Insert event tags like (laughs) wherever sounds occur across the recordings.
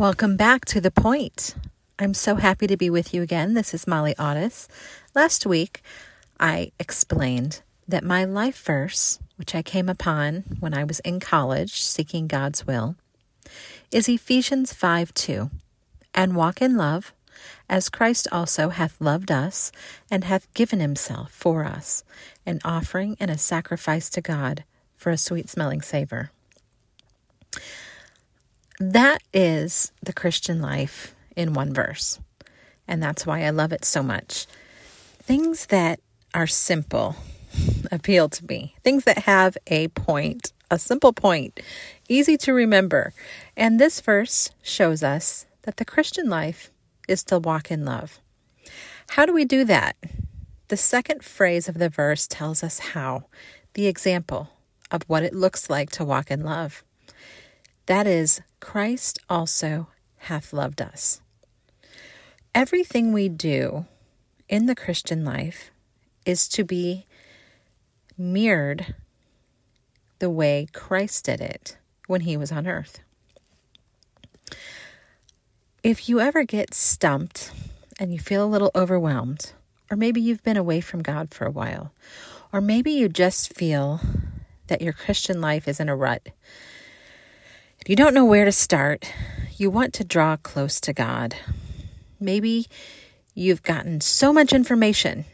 Welcome back to The Point. I'm so happy to be with you again. This is Molly Audiss. Last week, I explained that my life verse, which I came upon when I was in college seeking God's will, is Ephesians 5 2. And walk in love, as Christ also hath loved us, and hath given himself for us, an offering and a sacrifice to God for a sweet smelling savor. That is the Christian life in one verse. And that's why I love it so much. Things that are simple (laughs) appeal to me, things that have a point, a simple point, easy to remember. And this verse shows us that the Christian life is to walk in love. How do we do that? The second phrase of the verse tells us how, the example of what it looks like to walk in love. That is, Christ also hath loved us. Everything we do in the Christian life is to be mirrored the way Christ did it when he was on earth. If you ever get stumped and you feel a little overwhelmed, or maybe you've been away from God for a while, or maybe you just feel that your Christian life is in a rut, if you don't know where to start, you want to draw close to God. Maybe you've gotten so much information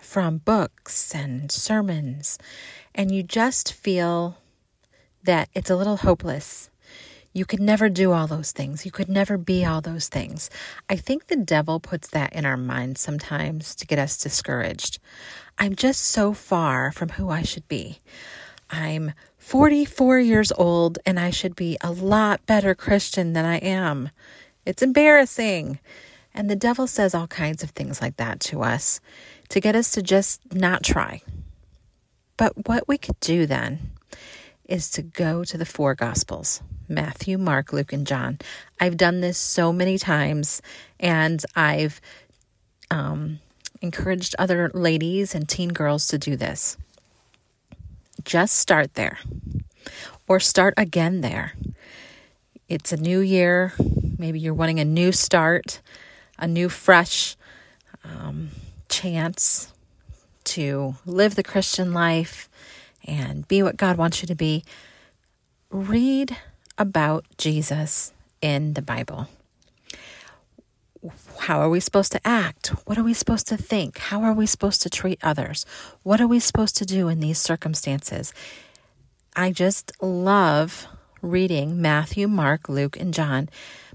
from books and sermons, and you just feel that it's a little hopeless. You could never do all those things. You could never be all those things. I think the devil puts that in our minds sometimes to get us discouraged. I'm just so far from who I should be. I'm 44 years old and I should be a lot better Christian than I am. It's embarrassing. And the devil says all kinds of things like that to us to get us to just not try. But what we could do then is to go to the four Gospels Matthew, Mark, Luke, and John. I've done this so many times and I've um, encouraged other ladies and teen girls to do this just start there or start again there. It's a new year. Maybe you're wanting a new start, a new, fresh um, chance to live the Christian life and be what God wants you to be. Read about Jesus in the Bible. How are we supposed to act? What are we supposed to think? How are we supposed to treat others? What are we supposed to do in these circumstances? I just love reading Matthew, Mark, Luke, and John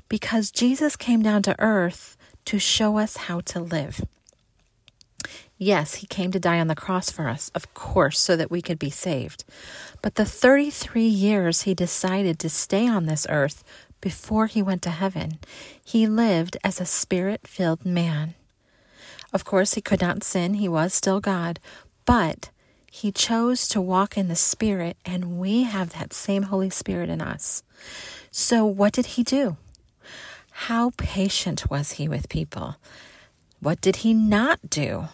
because Jesus came down to earth to show us how to live. Yes, he came to die on the cross for us, of course, so that we could be saved. But the 33 years he decided to stay on this earth before he went to heaven, he lived as a spirit filled man. Of course, he could not sin, he was still God, but he chose to walk in the Spirit, and we have that same Holy Spirit in us. So, what did he do? How patient was he with people? What did he not do?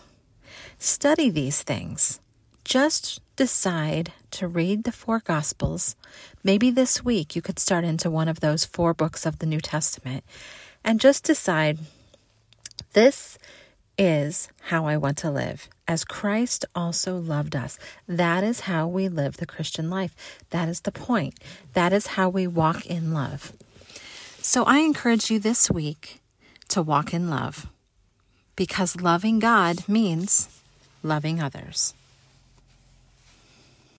Study these things. Just decide to read the four Gospels, maybe this week you could start into one of those four books of the New Testament and just decide this is how I want to live, as Christ also loved us. That is how we live the Christian life. That is the point. That is how we walk in love. So I encourage you this week to walk in love because loving God means loving others.